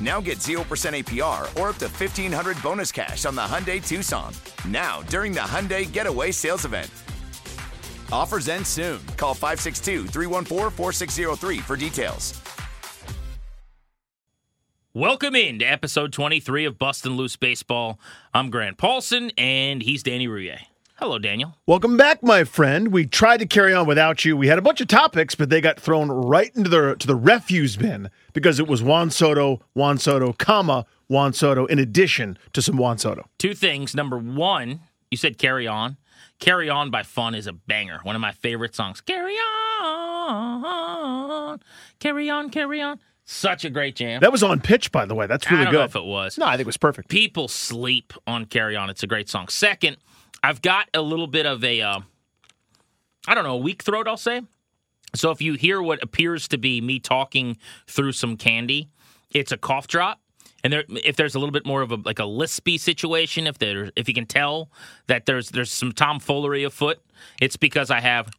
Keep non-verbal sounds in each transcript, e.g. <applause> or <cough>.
Now get 0% APR or up to 1500 bonus cash on the Hyundai Tucson. Now, during the Hyundai Getaway Sales Event. Offers end soon. Call 562 314 4603 for details. Welcome in to episode 23 of Bustin' Loose Baseball. I'm Grant Paulsen, and he's Danny Rouhier. Hello, Daniel. Welcome back, my friend. We tried to carry on without you. We had a bunch of topics, but they got thrown right into the to the refuse bin because it was Juan Soto, Juan Soto, comma Juan Soto, in addition to some Juan Soto. Two things. Number one, you said "Carry On." "Carry On" by Fun is a banger. One of my favorite songs. Carry on, carry on, carry on. Such a great jam. That was on pitch, by the way. That's really I don't good. know if it was. No, I think it was perfect. People sleep on "Carry On." It's a great song. Second, I've got a little bit of a, uh, I don't know, a weak throat. I'll say. So if you hear what appears to be me talking through some candy, it's a cough drop. And there, if there's a little bit more of a like a lispy situation, if there, if you can tell that there's there's some tomfoolery afoot, it's because I have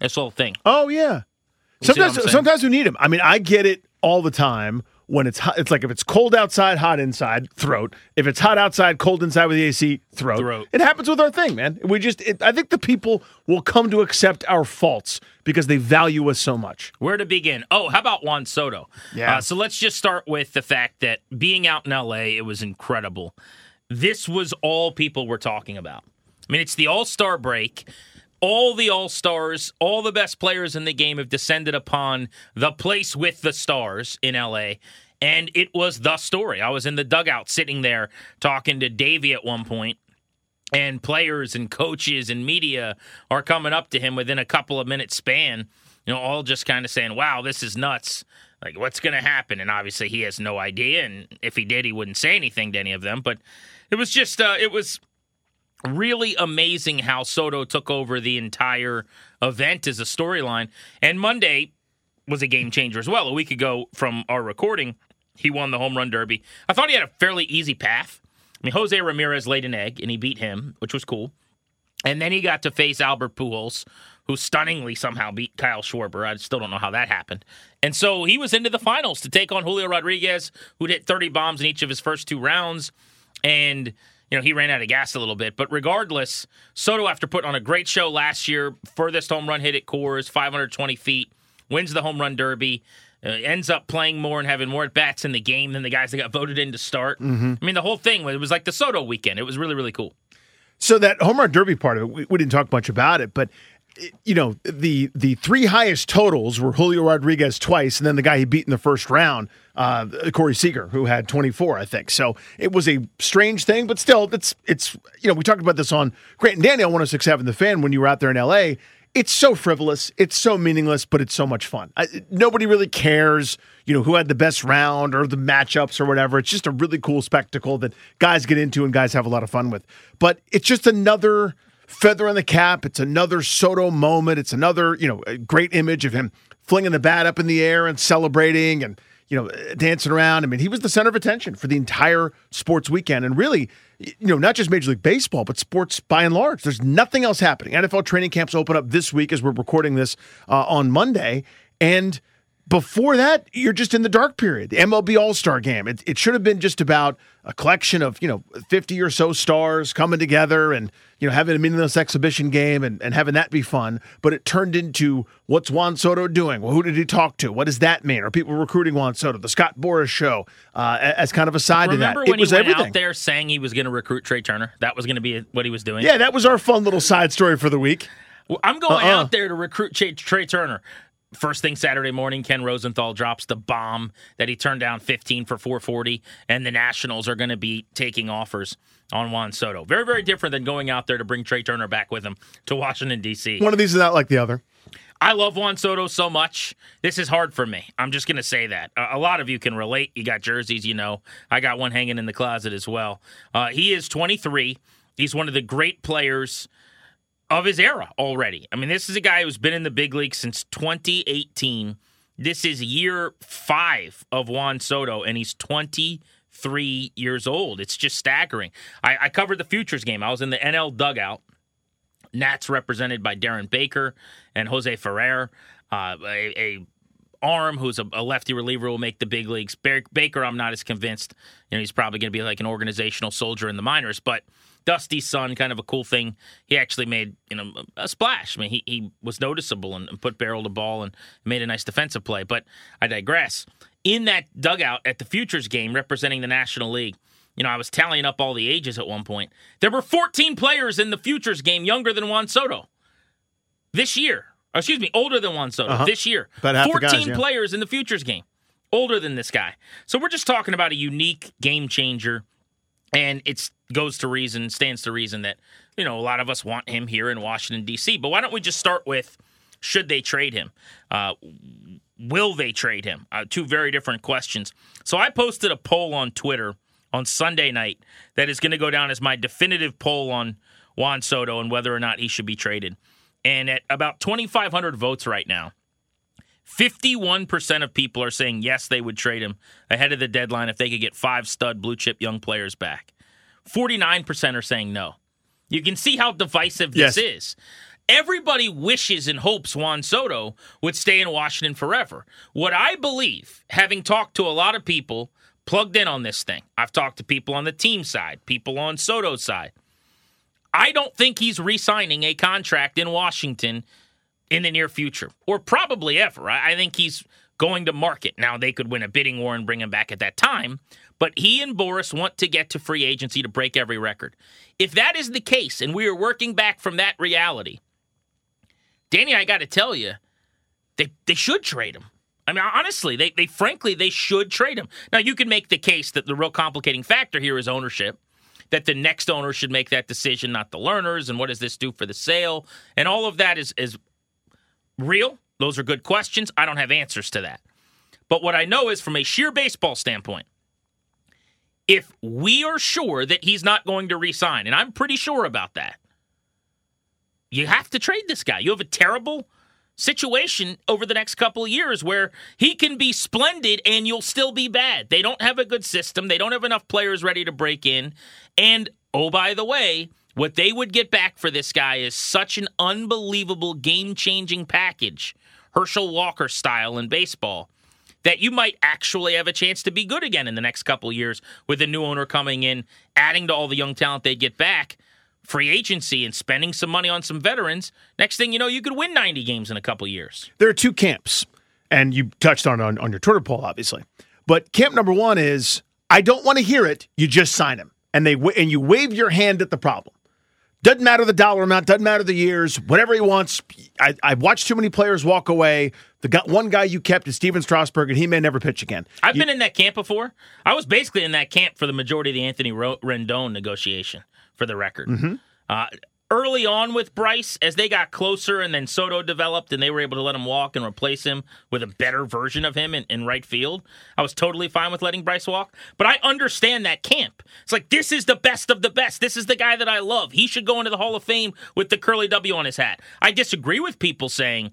this little thing. Oh yeah. You see what I'm Sometimes, sometimes we need them. I mean, I get it all the time when it's hot. It's like if it's cold outside, hot inside, throat. If it's hot outside, cold inside with the AC, throat. Throat. It happens with our thing, man. We just, it, I think the people will come to accept our faults because they value us so much. Where to begin? Oh, how about Juan Soto? Yeah. Uh, so let's just start with the fact that being out in LA, it was incredible. This was all people were talking about. I mean, it's the All Star break. All the All Stars, all the best players in the game have descended upon the place with the stars in LA. And it was the story. I was in the dugout sitting there talking to Davey at one point and players and coaches and media are coming up to him within a couple of minutes span, you know, all just kind of saying, "Wow, this is nuts." Like, what's going to happen? And obviously, he has no idea. And if he did, he wouldn't say anything to any of them. But it was just, uh, it was really amazing how Soto took over the entire event as a storyline. And Monday was a game changer as well. A week ago from our recording, he won the home run derby. I thought he had a fairly easy path. I mean, Jose Ramirez laid an egg and he beat him, which was cool. And then he got to face Albert Pujols, who stunningly somehow beat Kyle Schwarber. I still don't know how that happened. And so he was into the finals to take on Julio Rodriguez, who'd hit 30 bombs in each of his first two rounds. And, you know, he ran out of gas a little bit. But regardless, Soto, after putting on a great show last year, furthest home run hit at Coors, 520 feet, wins the home run derby. Uh, ends up playing more and having more at bats in the game than the guys that got voted in to start. I mean, the whole thing was it was like the Soto weekend. It was really, really cool. So that home run derby part of it, we, we didn't talk much about it, but you know the the three highest totals were Julio Rodriguez twice, and then the guy he beat in the first round, uh, Corey Seager, who had 24, I think. So it was a strange thing, but still, it's it's you know we talked about this on Grant and on 106.7 The Fan when you were out there in L.A. it's so frivolous, it's so meaningless, but it's so much fun. I, nobody really cares, you know, who had the best round or the matchups or whatever. It's just a really cool spectacle that guys get into and guys have a lot of fun with. But it's just another feather in the cap. It's another Soto moment. It's another, you know, great image of him flinging the bat up in the air and celebrating and you know, dancing around. I mean, he was the center of attention for the entire sports weekend. And really, you know, not just Major League Baseball, but sports by and large. There's nothing else happening. NFL training camps open up this week as we're recording this uh, on Monday. And before that, you're just in the dark period. The MLB All Star game. It, it should have been just about a collection of, you know, 50 or so stars coming together and, you know, having a meaningless exhibition game and, and having that be fun. But it turned into what's Juan Soto doing? Well, who did he talk to? What does that mean? Are people recruiting Juan Soto? The Scott Boras show uh, as kind of a side Remember to that. when it was he went everything. out there saying he was going to recruit Trea Turner? That was going to be what he was doing. Yeah, that was our fun little side story for the week. Well, I'm going Uh-uh. out there to recruit Trea, Trea Turner. First thing Saturday morning, Ken Rosenthal drops the bomb that he turned down 15 for 440, and the Nationals are going to be taking offers on Juan Soto. Very, very different than going out there to bring Trea Turner back with him to Washington, D.C. One of these is not like the other. I love Juan Soto so much. This is hard for me. I'm just going to say that. A lot of you can relate. You got jerseys, you know. I got one hanging in the closet as well. Uh, he is 23. He's one of the great players of his era already. I mean, this is a guy who's been in the big league since 2018. This is year five of Juan Soto, and he's 23 years old. It's just staggering. I, I covered the Futures game. I was in the NL dugout. Nats represented by Darren Baker and Jose Ferrer. Uh, a, a arm who's a, lefty reliever will make the big leagues. Baker, I'm not as convinced. You know, he's probably going to be like an organizational soldier in the minors, but Dusty's son, kind of a cool thing. He actually made you know a splash. I mean, he he was noticeable and, and put barrel the ball and made a nice defensive play. But I digress. In that dugout at the Futures game, representing the National League, you know, I was tallying up all the ages at one point. There were 14 players in the Futures game younger than Juan Soto this year. Excuse me, older than Juan Soto Uh-huh. this year. About half the 14 guys, yeah. players in the Futures game older than this guy. So we're just talking about a unique game changer. And it goes to reason, stands to reason that, you know, a lot of us want him here in Washington, D.C. But why don't we just start with should they trade him? Uh, will they trade him? Uh, two very different questions. So I posted a poll on Twitter on Sunday night that is going to go down as my definitive poll on Juan Soto and whether or not he should be traded. And at about 2,500 votes right now, 51% of people are saying yes, they would trade him ahead of the deadline if they could get five stud blue chip young players back. 49% are saying no. You can see how divisive this Yes. is. Everybody wishes and hopes Juan Soto would stay in Washington forever. What I believe, having talked to a lot of people plugged in on this thing, I've talked to people on the team side, people on Soto's side. I don't think he's re signing a contract in Washington in the near future, or probably ever. I I think he's going to market. Now, they could win a bidding war and bring him back at that time, but he and Boras want to get to free agency to break every record. If that is the case, and we are working back from that reality, Danny, I got to tell you, they, they should trade him. I mean, honestly, they, they frankly, they should trade him. Now, you can make the case that the real complicating factor here is ownership that the next owner should make that decision, not the Lerners, and what does this do for the sale? And all of that is is real. Those are good questions. I don't have answers to that. But what I know is from a sheer baseball standpoint, if we are sure that he's not going to resign, and I'm pretty sure about that, you have to trade this guy. You have a terrible situation over the next couple of years where he can be splendid and you'll still be bad. They don't have a good system. They don't have enough players ready to break in. And oh, by the way, what they would get back for this guy is such an unbelievable game changing package, Herschel Walker style in baseball, that you might actually have a chance to be good again in the next couple years with a new owner coming in, adding to all the young talent they get back free agency and spending some money on some veterans, next thing you know, you could win 90 games in a couple years. There are two camps, and you touched on it on, on your Twitter poll, obviously. But camp number one is I don't want to hear it. You just sign him, and they and you wave your hand at the problem. Doesn't matter the dollar amount, doesn't matter the years, whatever he wants. I, I've watched too many players walk away. The guy, one guy you kept is Stephen Strasburg, and he may never pitch again. I've been in that camp before. I was basically in that camp for the majority of the Anthony Rendon negotiation, for the record. Uh, early on with Bryce, as they got closer and then Soto developed and they were able to let him walk and replace him with a better version of him in, in right field, I was totally fine with letting Bryce walk. But I understand that camp. It's like, this is the best of the best. This is the guy that I love. He should go into the Hall of Fame with the curly W on his hat. I disagree with people saying,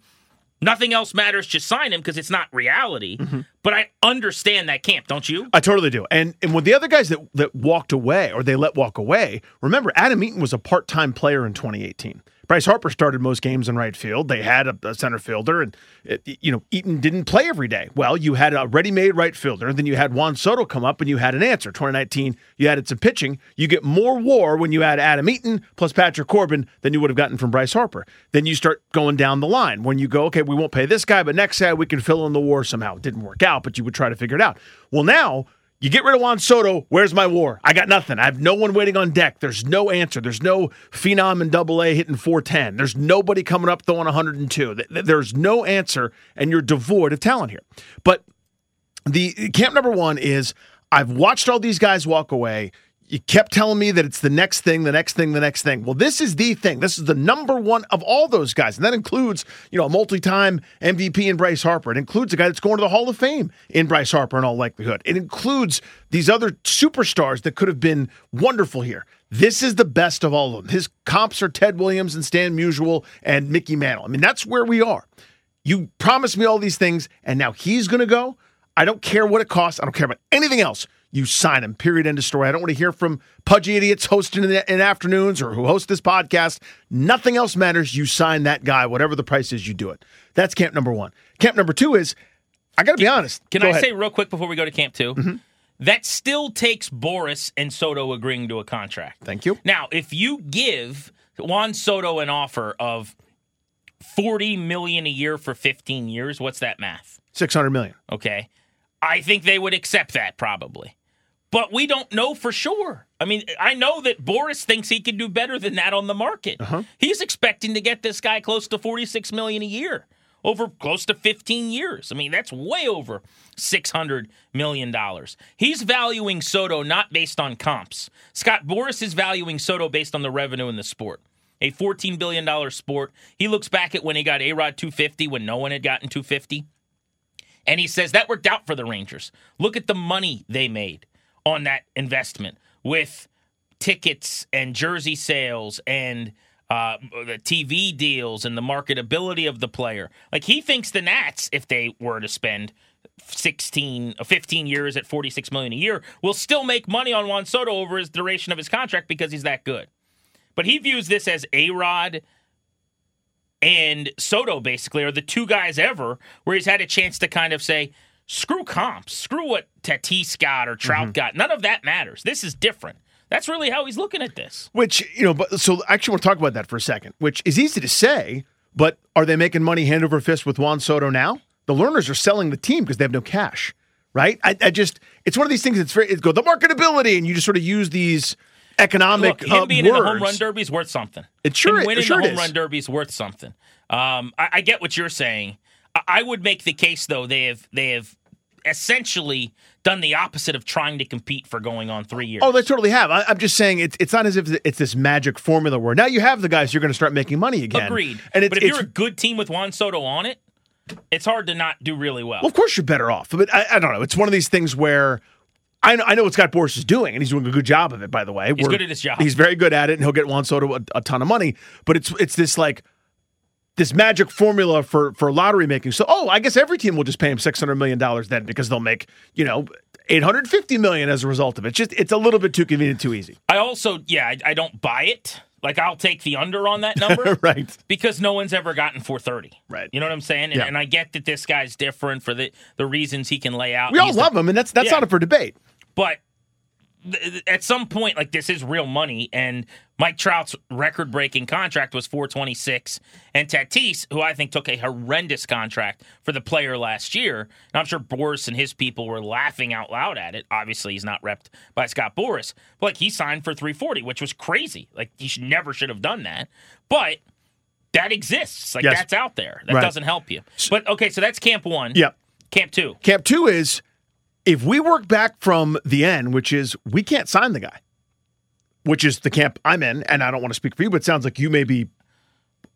Nothing else matters. Just sign him because it's not reality. Mm-hmm. But I understand that camp, don't you? I totally do. And and when the other guys that that walked away or they let walk away, remember Adam Eaton was a part time player in 2018. Bryce Harper started most games in right field. They had a, a center fielder, and it, you know Eaton didn't play every day. Well, you had a ready-made right fielder, then you had Juan Soto come up, and you had an answer. 2019, you added some pitching. You get more WAR when you add Adam Eaton plus Patrick Corbin than you would have gotten from Bryce Harper. Then you start going down the line when you go, okay, we won't pay this guy, but next guy we can fill in the WAR somehow. It didn't work out, but you would try to figure it out. Well, now you get rid of Juan Soto. Where's my war? I got nothing. I have no one waiting on deck. There's no answer. There's no phenom in double A hitting 410. There's nobody coming up throwing 102. Th- th- There's no answer, and you're devoid of talent here. But the camp number one is I've watched all these guys walk away. You kept telling me that it's the next thing, the next thing, the next thing. Well, this is the thing. This is the number one of all those guys. And that includes, you know, a multi-time MVP in Bryce Harper. It includes a guy that's going to the Hall of Fame in Bryce Harper in all likelihood. It includes these other superstars that could have been wonderful here. This is the best of all of them. His comps are Ted Williams and Stan Musial and Mickey Mantle. I mean, that's where we are. You promised me all these things, and now he's going to go. I don't care what it costs. I don't care about anything else. You sign him. Period. End of story. I don't want to hear from pudgy idiots hosting in, the, in afternoons or who host this podcast. Nothing else matters. You sign that guy, whatever the price is. You do it. That's camp number one. Camp number two is, I got to be honest. Can Go I ahead. say real quick before we go to camp 2 mm-hmm. That still takes Boras and Soto agreeing to a contract. Thank you. Now, if you give Juan Soto an offer of forty million a year for fifteen years, what's that math? Six hundred million. Okay, I think they would accept that probably, but we don't know for sure. I mean, I know that Boras thinks he can do better than that on the market. Uh-huh. He's expecting to get this guy close to forty-six million a year over close to 15 years. I mean, that's way over $600 million. He's valuing Soto not based on comps. Scott Boras is valuing Soto based on the revenue in the sport. A $14 billion sport. He looks back at when he got A Rod 250 when no one had gotten 250. And he says that worked out for the Rangers. Look at the money they made on that investment with tickets and jersey sales and uh, the TV deals and the marketability of the player. Like he thinks the Nats, if they were to spend 16, uh, 15 years at 46 million a year, will still make money on Juan Soto over his duration of his contract because he's that good. But he views this as A Rod and Soto basically are the two guys ever where he's had a chance to kind of say, screw comps, screw what Tatis got or Trout got. None of that matters. This is different. That's really how he's looking at this. Which, you know, but so I actually want to talk about that for a second, which is easy to say, but are they making money hand over fist with Juan Soto now? The Lerners are selling the team because they have no cash, right? I, I just, it's one of these things that's very, it's go the marketability, and you just sort of use these economic Look, him uh, being words. in the home run derby is worth something. It sure him is- it winning sure the home is. run derby is worth something. Um, I, I get what you're saying. I, I would make the case though they have they have essentially done the opposite of trying to compete for going on three years. Oh, they totally have. I, I'm just saying it's it's not as if it's this magic formula where now you have the guys you're going to start making money again. Agreed. And but if you're a good team with Juan Soto on it, it's hard to not do really well. Well, of course you're better off. But I, I don't know. It's one of these things where I know, I know what Scott Boras is doing, and he's doing a good job of it, by the way. He's We're- good at his job. He's very good at it, and he'll get Juan Soto a, a ton of money. But it's it's this like this magic formula for for lottery making. So, oh, I guess every team will just pay him six hundred million dollars then because they'll make you know eight hundred fifty million as a result of it. Just it's a little bit too convenient, too easy. I also, yeah, I, I don't buy it. Like I'll take the under on that number, <laughs> right? Because no one's ever gotten 430, right? You know what I'm saying? And, Yeah. and I get that this guy's different for the the reasons he can lay out. We all He's the- love him, and that's that's Yeah. not up for debate. But th- at some point, like this is real money, and Mike Trout's record-breaking contract was 426, and Tatis, who I think took a horrendous contract for the player last year, and I'm sure Boras and his people were laughing out loud at it. Obviously, he's not repped by Scott Boras, but like he signed for 340, which was crazy. Like he should, never should have done that, but. That exists. Like Yes. that's out there. That Right. doesn't help you. But okay, so that's camp one. Yep. Camp two. Camp two is if we work back from the end, which is we can't sign the guy. which is the camp I'm in, and I don't want to speak for you, but it sounds like you may be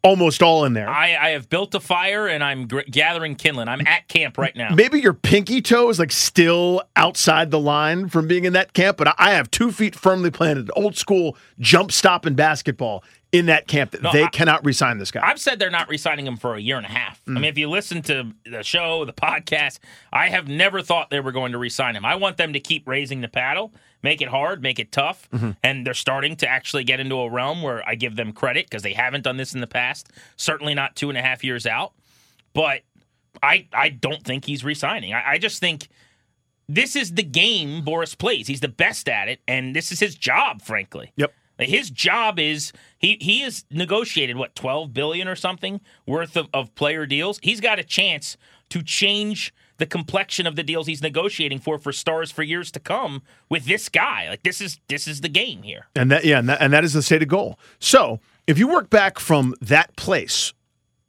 almost all in there. I, I have built a fire and I'm gr- gathering kindling. I'm at camp right now. Maybe your pinky toe is like still outside the line from being in that camp, but I have two feet firmly planted, old school jump stop in basketball in that camp that No, they I- cannot resign this guy. I've said they're not re-signing him for a year and a half. I Mm. mean, if you listen to the show, the podcast, I have never thought they were going to re-sign him. I want them to keep raising the paddle, make it hard, make it tough, Mm-hmm. and they're starting to actually get into a realm where I give them credit because they haven't done this in the past. Certainly not two and a half years out, but I I don't think he's re-signing. I, I just think this is the game Boras plays. He's the best at it, and this is his job, frankly. Yep. His job is he he has negotiated what twelve billion or something worth of, of player deals. He's got a chance to change the complexion of the deals he's negotiating for for stars for years to come with this guy. Like this is this is the game here. And that yeah, and that, and that is the stated goal. So if you work back from that place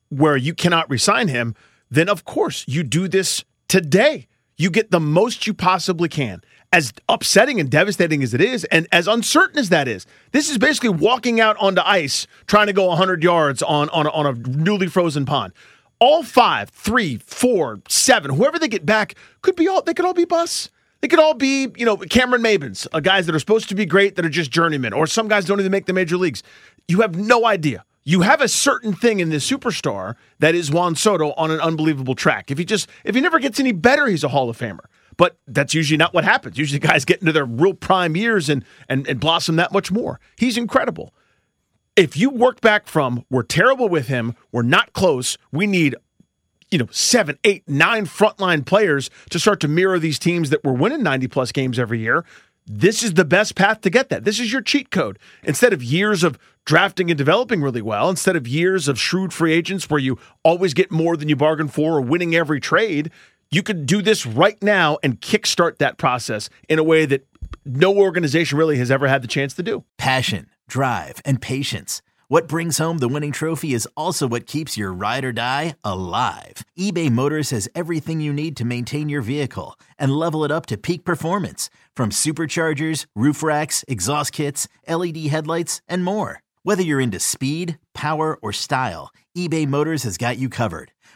where you cannot resign him, then of course you do this today. You get the most you possibly can. As upsetting and devastating as it is, and as uncertain as that is, this is basically walking out onto ice trying to go 100 yards on, on, on a newly frozen pond. All five, three, four, seven, whoever they get back could be all, they could all be busts. They could all be, you know, Cameron Maybins, uh, guys that are supposed to be great that are just journeymen, or some guys don't even make the major leagues. You have no idea. You have a certain thing in this superstar that is Juan Soto on an unbelievable track. If he just, if he never gets any better, he's a Hall of Famer. But that's usually not what happens. Usually guys get into their real prime years and and, and blossom that much more. He's incredible. If you work back from we're terrible with him, we're not close, we need you know, seven, eight, nine frontline players to start to mirror these teams that were winning 90 plus games every year. This is the best path to get that. This is your cheat code. Instead of years of drafting and developing really well, instead of years of shrewd free agents where you always get more than you bargained for or winning every trade, you could do this right now and kickstart that process in a way that no organization really has ever had the chance to do. Passion, drive, and patience. What brings home the winning trophy is also what keeps your ride or die alive. eBay Motors has everything you need to maintain your vehicle and level it up to peak performance from superchargers, roof racks, exhaust kits, LED headlights, and more. Whether you're into speed, power, or style, eBay Motors has got you covered.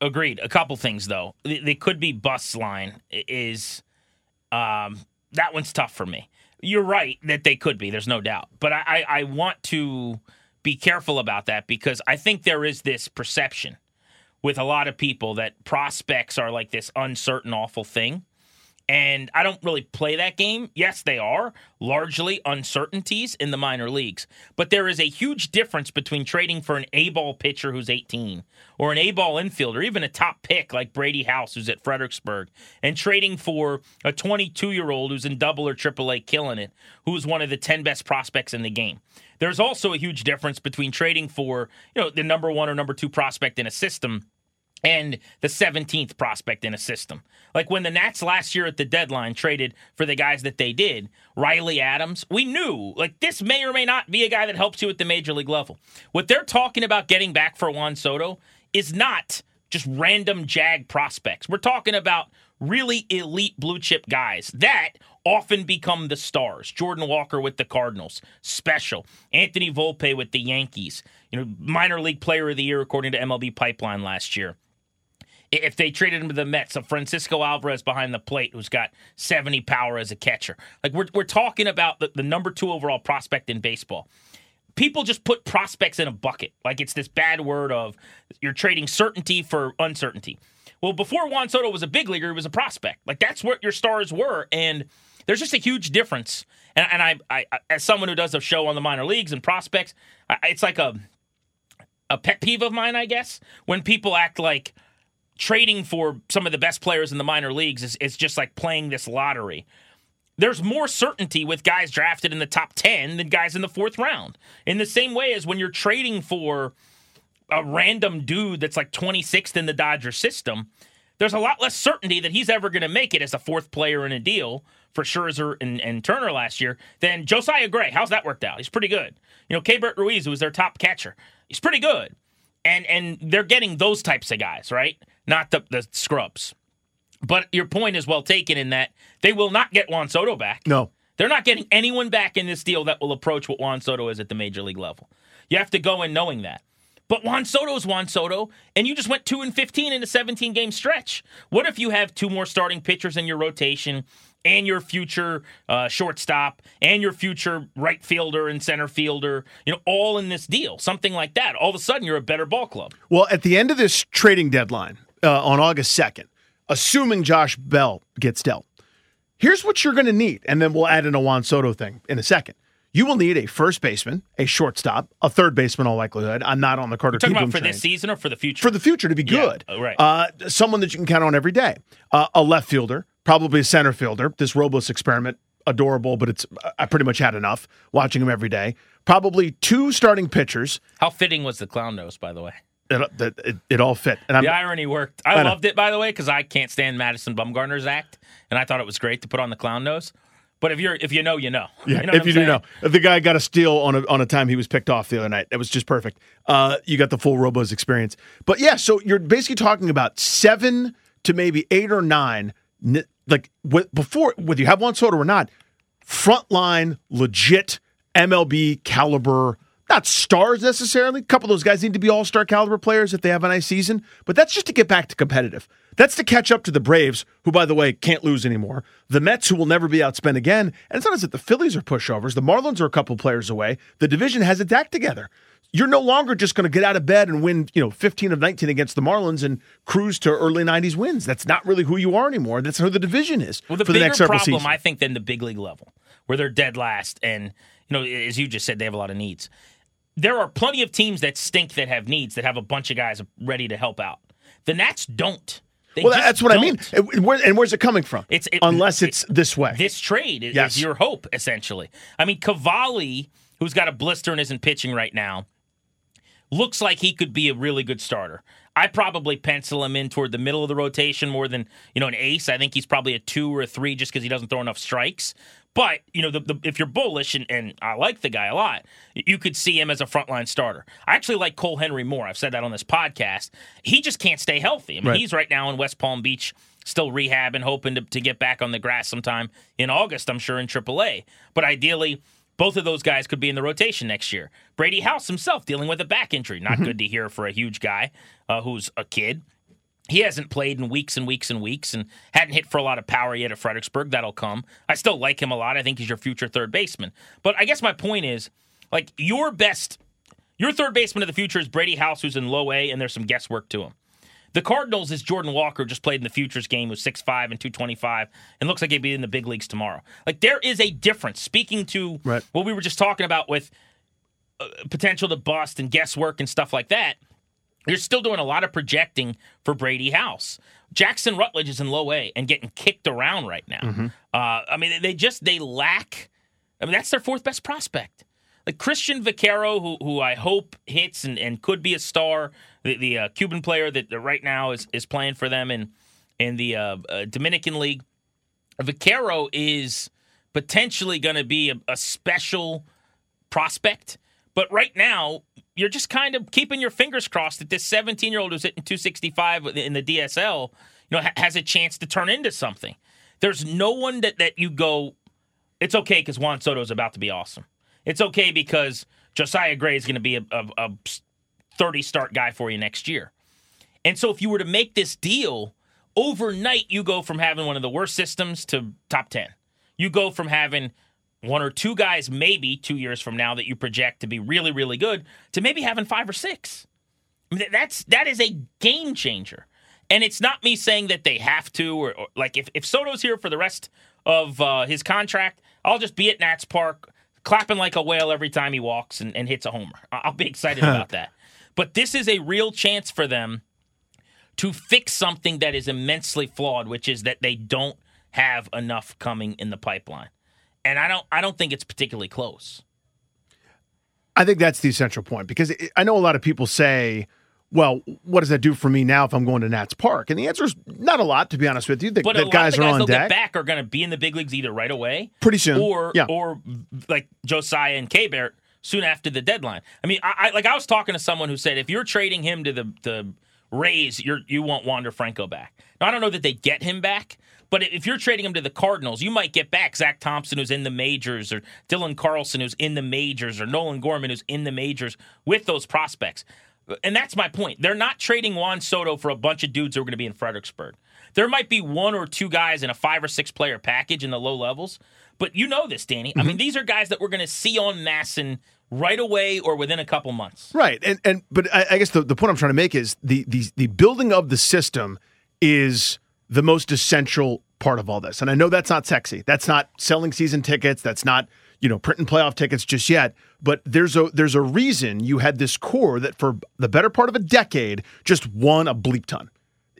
Agreed. A couple things though. The, the could be bus line is um, that one's tough for me. You're right that they could be. There's no doubt. But I, I, I want to be careful about that because I think there is this perception with a lot of people that prospects are like this uncertain, awful thing. And I don't really play that game. Yes, they are largely uncertainties in the minor leagues. But there is a huge difference between trading for an A ball pitcher who's 18 or an A ball infielder, even a top pick like Brady House, who's at Fredericksburg, and trading for a 22 year old who's in double or triple A killing it, who's one of the 10 best prospects in the game. There's also a huge difference between trading for, you know, the number one or number two prospect in a system and the 17th prospect in a system. Like when the Nats last year at the deadline traded for the guys that they did, Riley Adams, we knew like this may or may not be a guy that helps you at the major league level. What they're talking about getting back for Juan Soto is not just random jag prospects. We're talking about really elite blue chip guys that often become the stars. Jordan Walker with the Cardinals, special. Anthony Volpe with the Yankees, you know, minor league player of the year according to MLB Pipeline last year if they traded him to the Mets, a Francisco Alvarez behind the plate who's got 70 power as a catcher. Like we're, we're talking about the, the number two overall prospect in baseball. People just put prospects in a bucket. Like it's this bad word of you're trading certainty for uncertainty. Well, before Juan Soto was a big leaguer, he was a prospect. Like that's what your stars were. And there's just a huge difference. And, and I, I, as someone who does a show on the minor leagues and prospects, I, it's like a, a pet peeve of mine, I guess, when people act like, trading for some of the best players in the minor leagues is, is just like playing this lottery. there's more certainty with guys drafted in the top 10 than guys in the fourth round. In the same way as when you're trading for a random dude that's like 26th in the Dodger system, there's a lot less certainty that he's ever going to make it as a fourth player in a deal for Scherzer and, and, Turner last year than Josiah Gray. How's that worked out? He's pretty good. You know, Keibert Ruiz, who was their top catcher, he's pretty good. And and they're getting those types of guys, right? Not the, the scrubs. But your point is well taken in that they will not get Juan Soto back. No. They're not getting anyone back in this deal that will approach what Juan Soto is at the major league level. You have to go in knowing that. But Juan Soto is Juan Soto, and you just went 2 and 15 in a 17 game stretch. What if you have two more starting pitchers in your rotation and your future uh, shortstop and your future right fielder and center fielder, you know, all in this deal? Something like that. All of a sudden, you're a better ball club. Well, at the end of this trading deadline uh, on August 2nd, assuming Josh Bell gets dealt, here's what you're going to need. And then we'll add in a Juan Soto thing in a second. You will need a first baseman, a shortstop, a third baseman, all likelihood. I'm not on the Carter. You're talking about for train. this season or for the future? For the future to be good, yeah, right? Uh, someone that you can count on every day. Uh, a left fielder, probably a center fielder. This Robles experiment, adorable, but it's I pretty much had enough watching him every day. Probably two starting pitchers. How fitting was the clown nose, by the way? It, it, it, all fit. And I'm, the irony worked. I, I loved it, by the way, because I can't stand Madison Bumgarner's act, and I thought it was great to put on the clown nose. But if you're if you know, you know. Yeah, <laughs> you know if you saying? do know, the guy got a steal on a on a time he was picked off the other night. It was just perfect. Uh, you got the full Robles experience. But yeah, so you're basically talking about seven to maybe eight or nine, like before whether you have Juan Soto or not, frontline legit MLB caliber not stars necessarily. A couple of those guys need to be all star caliber players if they have a nice season, but that's just to get back to competitive. That's to catch up to the Braves, who, by the way, can't lose anymore. The Mets, who will never be outspent again. And it's not as if the Phillies are pushovers. The Marlins are a couple players away. The division has its act together. You're no longer just going to get out of bed and win, you know, 15 of 19 against the Marlins and cruise to early 90s wins. That's not really who you are anymore. That's who the division is well, the for the next several problem, seasons. I think, than the big league level, where they're dead last and you know, as you just said, they have a lot of needs there are plenty of teams that stink that have needs that have a bunch of guys ready to help out. The Nats don't. They well, that's what don't. I mean. Where, and where's it coming from? It's it, unless it's it, this way. This trade is, yes. is, your hope, essentially. I mean, Cavalli, who's got a blister and isn't pitching right now, looks like he could be a really good starter. I probably pencil him in toward the middle of the rotation more than you know an ace. I think he's probably a two or a three just because he doesn't throw enough strikes. But you know, the, the, if you're bullish, and, and, I like the guy a lot, you could see him as a frontline starter. I actually like Cole Henry more. I've said that on this podcast. He just can't stay healthy. I mean, right. he's right now in West Palm Beach, still rehabbing, hoping to, to get back on the grass sometime in August. I'm sure in AAA. But ideally, both of those guys could be in the rotation next year. Brady House himself dealing with a back injury. Not mm-hmm. good to hear for a huge guy uh, who's a kid he hasn't played in weeks and weeks and weeks and hadn't hit for a lot of power yet at Fredericksburg. That'll come. I still like him a lot. I think he's your future third baseman. But I guess my point is like your best, your third baseman of the future is Brady House, who's in low A, and there's some guesswork to him. The Cardinals is Jordan Walker, just played in the futures game, was 6'5 and 225, and looks like he'd be in the big leagues tomorrow. Like there is a difference. Speaking to right. what we were just talking about with uh, potential to bust and guesswork and stuff like that you're still doing a lot of projecting for Brady House. Jackson Rutledge is in low A and getting kicked around right now. Mm-hmm. Uh, I mean, they just they lack. I mean, that's their fourth best prospect. Like Cristhian Vaquero, who who I hope hits and, and could be a star, the, the uh, Cuban player that right now is is playing for them in in the uh, uh Dominican League. Vaquero is potentially going to be a, a special prospect, but right now you're just kind of keeping your fingers crossed that this 17 year old who's hitting 265 in the DSL, you know, ha- has a chance to turn into something. There's no one that that you go, it's okay because Juan Soto is about to be awesome. It's okay because Josiah Gray is going to be a, a, a 30 start guy for you next year. And so if you were to make this deal overnight, you go from having one of the worst systems to top 10. You go from having one or two guys, maybe two years from now, that you project to be really, really good, to maybe having five or six. I mean, that's that is a game changer. And it's not me saying that they have to, or, or like if, if Soto's here for the rest of uh, his contract, I'll just be at Nats Park clapping like a whale every time he walks and, and hits a homer. I'll be excited <laughs> about that. But this is a real chance for them to fix something that is immensely flawed, which is that they don't have enough coming in the pipeline. And I don't I don't think it's particularly close. I think that's the essential point because I know a lot of people say, well, what does that do for me now if I'm going to Nats Park? And the answer is not a lot, to be honest with you. The, But the a lot guys of the are guys on they'll deck. back are going to be in the big leagues either right away, Pretty soon. or Yeah. or like Josiah and Keibert soon after the deadline. I mean, I, I like I was talking to someone who said if you're trading him to the the Rays, you're you want Wander Franco back. Now I don't know that they get him back. But if you're trading him to the Cardinals, you might get back Zach Thompson, who's in the majors, or Dylan Carlson, who's in the majors, or Nolan Gorman, who's in the majors with those prospects. And that's my point. They're not trading Juan Soto for a bunch of dudes who are going to be in Fredericksburg. There might be one or two guys in a five or six player package in the low levels, but you know this, Danny. I mean, mm-hmm. these are guys that we're going to see on MASN right away or within a couple months. Right, and and but I, I guess the, the point I'm trying to make is the the the building of the system is the most essential part of all this. And I know that's not sexy. That's not selling season tickets. That's not you know printing playoff tickets just yet. But there's a there's a reason you had this core that for the better part of a decade just won a bleep ton.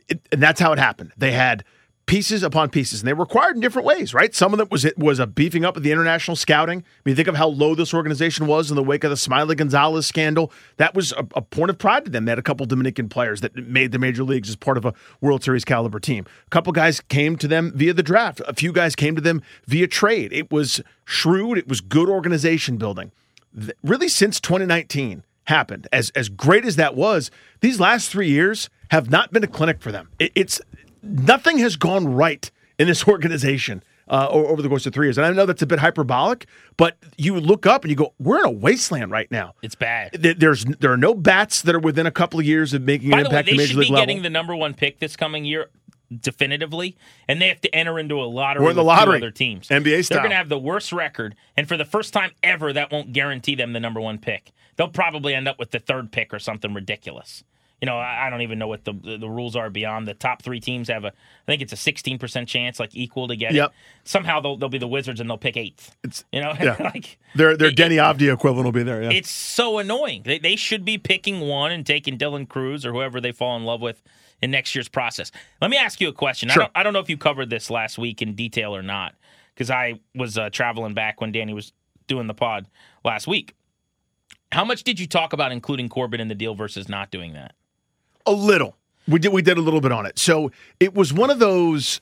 It, and that's how it happened. They had pieces upon pieces, and they were acquired in different ways, right? Some of it was it was a beefing up of the international scouting. I mean, think of how low this organization was in the wake of the Smiley Gonzalez scandal. That was a, a point of pride to them. They had a couple Dominican players that made the major leagues as part of a World Series caliber team. A couple guys came to them via the draft. A few guys came to them via trade. It was shrewd. It was good organization building. Really, since 2019 happened, as as great as that was, these last three years have not been a clinic for them. It, it's nothing has gone right in this <laughs> organization uh, over the course of three years. And I know that's a bit hyperbolic, but you look up and you go, "We're in a wasteland right now." It's bad. There- There's there are no bats that are within a couple of years of making By an the way, impact they the should major be level. getting the number one pick this coming year definitively, and they have to enter into a lottery We're in the lottery. other teams. NBA style. They're going to have the worst record, and for the first time ever, that won't guarantee them the number one pick. They'll probably end up with the third pick or something ridiculous. You know, I I don't even know what the, the the rules are beyond the top three teams have a. I think it's a sixteen percent chance, like equal to get Yep. it. Somehow they'll they'll be the Wizards and they'll pick eighth. It's- you know, <laughs> yeah. like their their it- Deni Avdija equivalent will be there. Yeah. it's so annoying. They, they should be picking one and taking Dylan Crews or whoever they fall in love with in next year's process. Let me ask you a question. Sure. I, don't, I don't know if you covered this last week in detail or not, because I was uh, traveling back when Danny was doing the pod last week. How much did you talk about including Corbin in the deal versus not doing that? A little. We did we did a little bit on it. So it was one of those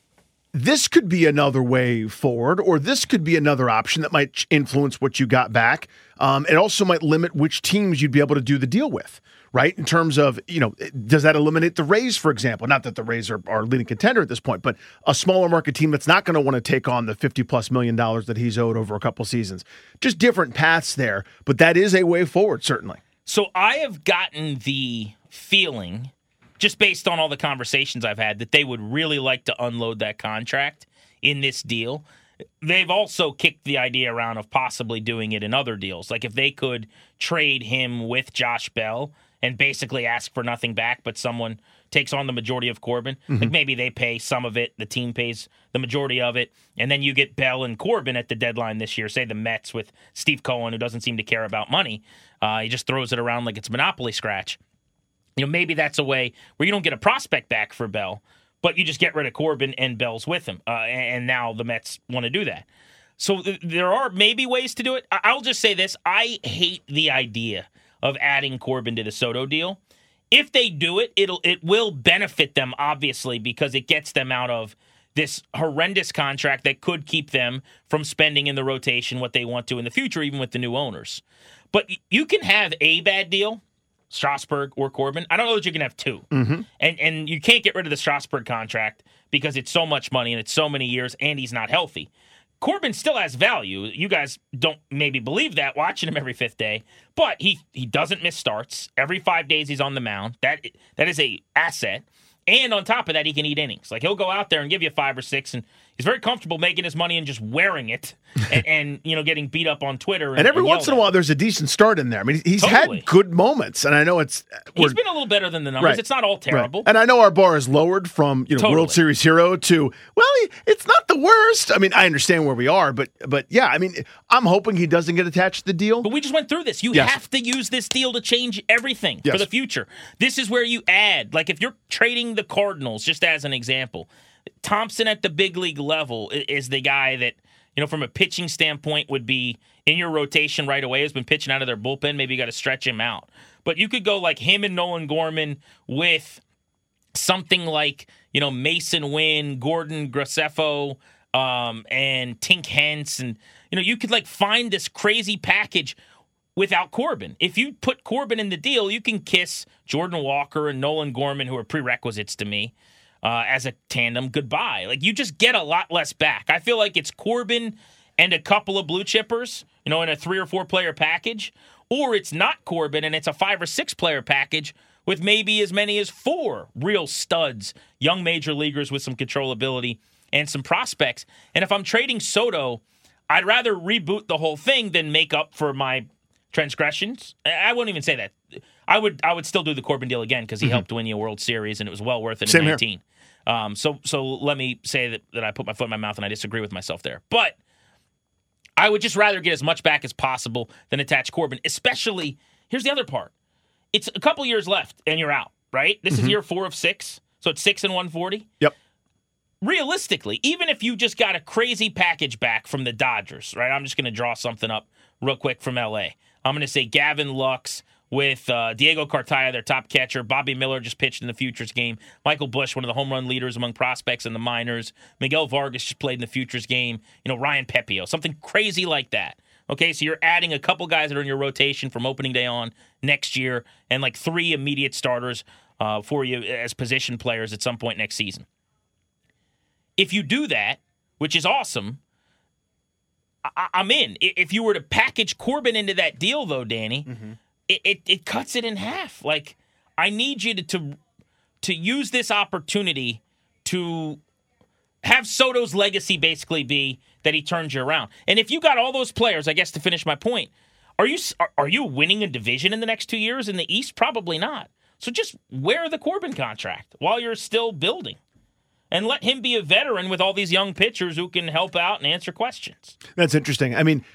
this could be another way forward, or this could be another option that might influence what you got back. Um, it also might limit which teams you'd be able to do the deal with, right? In terms of, you know, does that eliminate the Rays, for example? Not that the Rays are, are leading contender at this point, but a smaller market team that's not going to want to take on the 50 plus million dollars that he's owed over a couple seasons. Just different paths there, but that is a way forward, certainly. So I have gotten the feeling, just based on all the conversations I've had, that they would really like to unload that contract in this deal. They've also kicked the idea around of possibly doing it in other deals. Like if they could trade him with Josh Bell and basically ask for nothing back, but someone takes on the majority of Corbin. Like maybe they pay some of it, the team pays the majority of it, and then you get Bell and Corbin at the deadline this year. Say the Mets with Steve Cohen, who doesn't seem to care about money. Uh, he just throws it around like it's Monopoly scratch. You know, maybe that's a way where you don't get a prospect back for Bell, but you just get rid of Corbin and Bell's with him. Uh, and now the Mets want to do that. So th- there are maybe ways to do it. I- I'll just say this: I hate the idea of adding Corbin to the Soto deal. If they do it, it'll it will benefit them obviously because it gets them out of this horrendous contract that could keep them from spending in the rotation what they want to in the future, even with the new owners. But you can have a bad deal, Strasburg or Corbin. I don't know that you can have 2 Mm-hmm. and and you can't get rid of the Strasburg contract because it's so much money and it's so many years, and he's not healthy. Corbin still has value. You guys don't maybe believe that watching him every fifth day, but he he doesn't miss starts. Every five days he's on the mound. That that is a asset. And on top of that, he can eat innings. Like he'll go out there and give you five or six, and he's very comfortable making his money and just wearing it, <laughs> and, and you know getting beat up on Twitter. And, And every and once in a while, there's a decent start in there. I mean, he's Totally. had good moments, and I know it's uh, he's we're- been a little better than the numbers. Right. It's not all terrible. Right. And I know our bar is lowered from you know Totally. World Series hero to well, it's not the worst. I mean, I understand where we are, but but yeah, I mean, I'm hoping he doesn't get attached to the deal. But we just went through this. You Yes. have to use this deal to change everything for the future. This is where you add, like if you're trading the Cardinals, just as an example, Thompson at the big league level is the guy that, you know, from a pitching standpoint would be in your rotation right away, has been pitching out of their bullpen. Maybe you got to stretch him out. But you could go like him and Nolan Gorman with something like, you know, Masyn Winn, Gordon Graceffo, um, and Tink Hence. And, you know, you could like find this crazy package without Corbin. If you put Corbin in the deal, you can kiss Jordan Walker and Nolan Gorman, who are prerequisites to me uh, as a tandem, goodbye. Like you just get a lot less back. I feel like it's Corbin and a couple of blue chippers, you know, in a three or four player package, or it's not Corbin and it's a five or six player package with maybe as many as four real studs, young major leaguers with some controllability and some prospects. And if I'm trading Soto, I'd rather reboot the whole thing than make up for my transgressions. I wouldn't even say that. I would I would still do the Corbin deal again because he mm-hmm. helped win you a World Series and it was well worth it Same in 19. Um, so so let me say that, that I put my foot in my mouth and I disagree with myself there. But I would just rather get as much back as possible than attach Corbin. Especially here's the other part. It's a couple years left and you're out, right? This mm-hmm. is year four of six. So it's six and one forty. Yep realistically, even if you just got a crazy package back from the Dodgers, right? I'm just going to draw something up real quick from LA. I'm going to say Gavin Lux with uh, Diego Cartaya, their top catcher. Bobby Miller just pitched in the Futures game. Michael Busch, one of the home run leaders among prospects in the minors. Miguel Vargas just played in the Futures game. You know, Ryan Pepiot, something crazy like that. Okay, so you're adding a couple guys that are in your rotation from opening day on next year, and like three immediate starters uh, for you as position players at some point next season. If you do that, which is awesome, I- am in. If you were to package Corbin into that deal, though, Danny, mm-hmm. It, it, it cuts it in half. Like I need you to, to to use this opportunity to have Soto's legacy basically be that he turns you around. And if you got all those players, I guess to finish my point, are you are, are you winning a division in the next two years in the East? Probably not. So just wear the Corbin contract while you're still building and let him be a veteran with all these young pitchers who can help out and answer questions. That's interesting. I mean,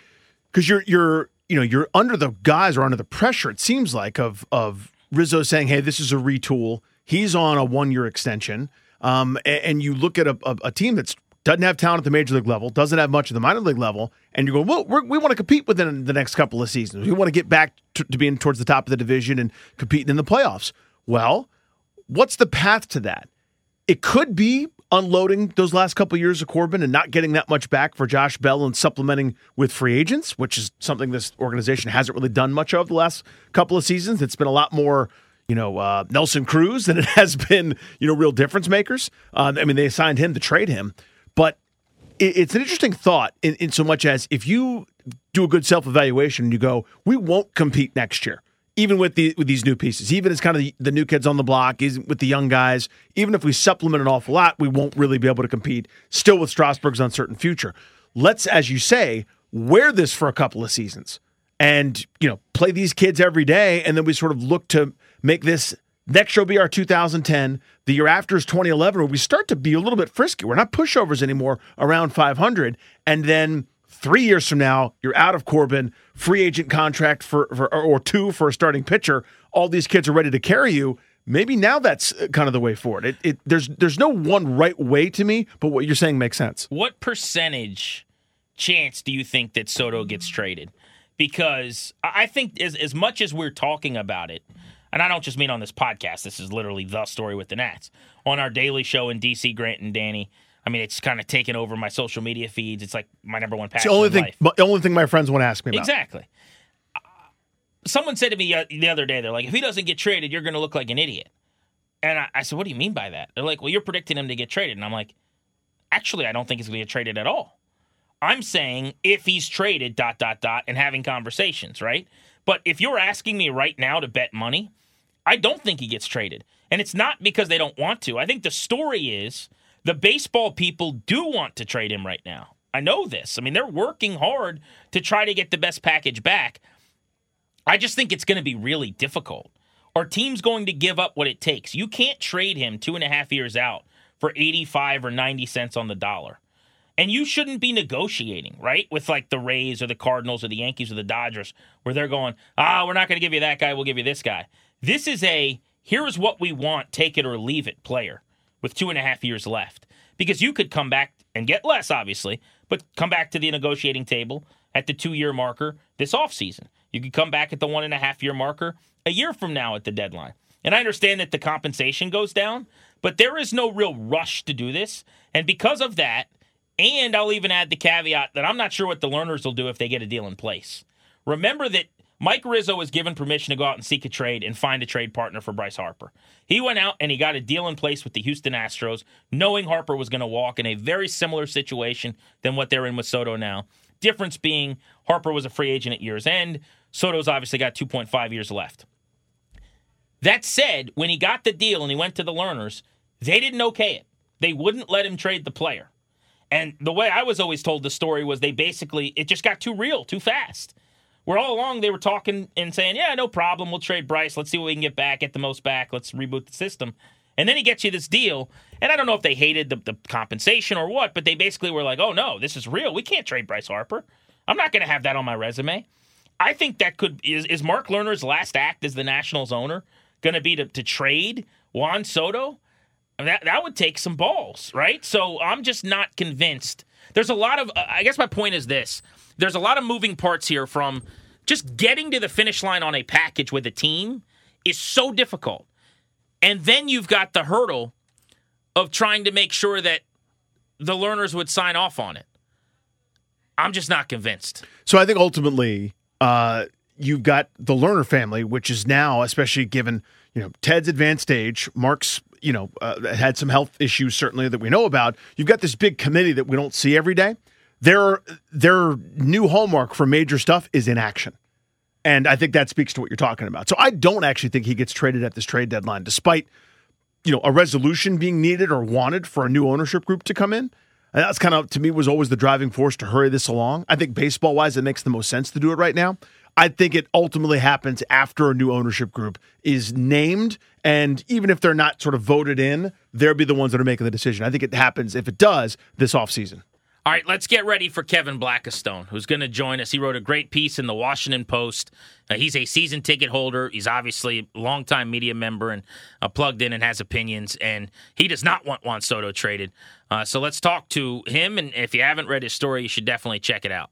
because you're you're you know you're under the guys or under the pressure. It seems like of of Rizzo saying, "Hey, this is a retool." He's on a one year extension, um, and, and, you look at a, a, a team that's doesn't have talent at the major league level, doesn't have much at the minor league level, and you're going, well, we want to compete within the next couple of seasons. We want to get back to, to, being towards the top of the division and competing in the playoffs. Well, what's the path to that? It could be unloading those last couple of years of Corbin and not getting that much back for Josh Bell and supplementing with free agents, which is something this organization hasn't really done much of the last couple of seasons. It's been a lot more, you know, uh, Nelson Cruz than it <laughs> has been, you know, real difference makers. Uh, I mean, they assigned him to trade him, but it, it's an interesting thought in, in so much as if you do a good self evaluation and you go, we won't compete next year even with the with these new pieces, even as kind of the, the new kids on the block, with the young guys, even if we supplement an awful lot, we won't really be able to compete. Still with Strasburg's uncertain future. Let's, as you say, wear this for a couple of seasons, and you know, play these kids every day, and then we sort of look to make this next year will be our 2010. The year after is 2011, where we start to be a little bit frisky. We're not pushovers anymore around 500, and then Three years from now, you're out of Corbin, free agent contract for, for or two for a starting pitcher. All these kids are ready to carry you. Maybe now that's uh, kind of the way forward. It, it, there's there's no one right way to me, but what you're saying makes sense. What percentage chance do you think that Soto gets traded? Because I think as as much as we're talking about it, and I don't just mean on this podcast. This is literally the story with the Nats on our daily show in DC. Grant and Danny I mean, it's kind of taken over my social media feeds. It's like my number one passion. It's the only thing. Life. The only thing my friends want to ask me about. Exactly. Uh, someone said to me uh, the other day, they're like, "If he doesn't get traded, you're going to look like an idiot." And I, I, said, "What do you mean by that?" They're like, "Well, you're predicting him to get traded," and I'm like, "Actually, I don't think he's going to get traded at all." I'm saying if he's traded, dot dot dot, and having conversations, right? But if you're asking me right now to bet money, I don't think he gets traded, and it's not because they don't want to. I think the story is the baseball people do want to trade him right now. I know this. I mean, they're working hard to try to get the best package back. I just think it's going to be really difficult. Our team's going to give up what it takes. You can't trade him two and a half years out for 85 or 90 cents on the dollar. And you shouldn't be negotiating, right? With like the Rays or the Cardinals or the Yankees or the Dodgers, where they're going, ah, we're not going to give you that guy, we'll give you this guy. This is a here's what we want, take it or leave it player with two and a half years left. because you could come back and get less, obviously, but come back to the negotiating table at the two year marker this offseason. You could come back at the one and a half year marker a year from now at the deadline. And I understand that the compensation goes down, but there is no real rush to do this. And because of that, and I'll even add the caveat that I'm not sure what the Lerners will do if they get a deal in place. Remember that Mike Rizzo was given permission to go out and seek a trade and find a trade partner for Bryce Harper. He went out and he got a deal in place with the Houston Astros, knowing Harper was going to walk in a very similar situation than what they're in with Soto now. Difference being Harper was a free agent at year's end. Soto's obviously got 2.5 years left. That said, when he got the deal and he went to the Lerners, they didn't okay it. They wouldn't let him trade the player. And the way I was always told the story was they basically, it just got too real, too fast. Where all along they were talking and saying, yeah, no problem. We'll trade Bryce. Let's see what we can get back, get the most back. Let's reboot the system. And then he gets you this deal. And I don't know if they hated the, the compensation or what, but they basically were like, oh, no, this is real. We can't trade Bryce Harper. I'm not going to have that on my resume. I think that could, is, is Mark Lerner's last act as the Nationals owner going to be to, to trade Juan Soto? That that would take some balls, right? So I'm just not convinced. There's a lot of. Uh, I guess my point is this: there's a lot of moving parts here. From just getting to the finish line on a package with a team is so difficult, and then you've got the hurdle of trying to make sure that the Lerners would sign off on it. I'm just not convinced. So I think ultimately, uh, you've got the Lerner family, which is now, especially given you know Ted's advanced age, Mark's you know, uh, had some health issues certainly that we know about. You've got this big committee that we don't see every day. Their their new hallmark for major stuff is inaction. And I think that speaks to what you're talking about. So I don't actually think he gets traded at this trade deadline, despite you know a resolution being needed or wanted for a new ownership group to come in. And that's kind of to me was always the driving force to hurry this along. I think baseball wise, it makes the most sense to do it right now. I think it ultimately happens after a new ownership group is named. And even if they're not sort of voted in, they'll be the ones that are making the decision. I think it happens, if it does, this offseason. All right, let's get ready for Kevin Blackistone, who's going to join us. He wrote a great piece in the Washington Post. Uh, he's a season ticket holder. He's obviously a longtime media member and uh, plugged in and has opinions. And he does not want Juan Soto traded. Uh, so let's talk to him. And if you haven't read his story, you should definitely check it out.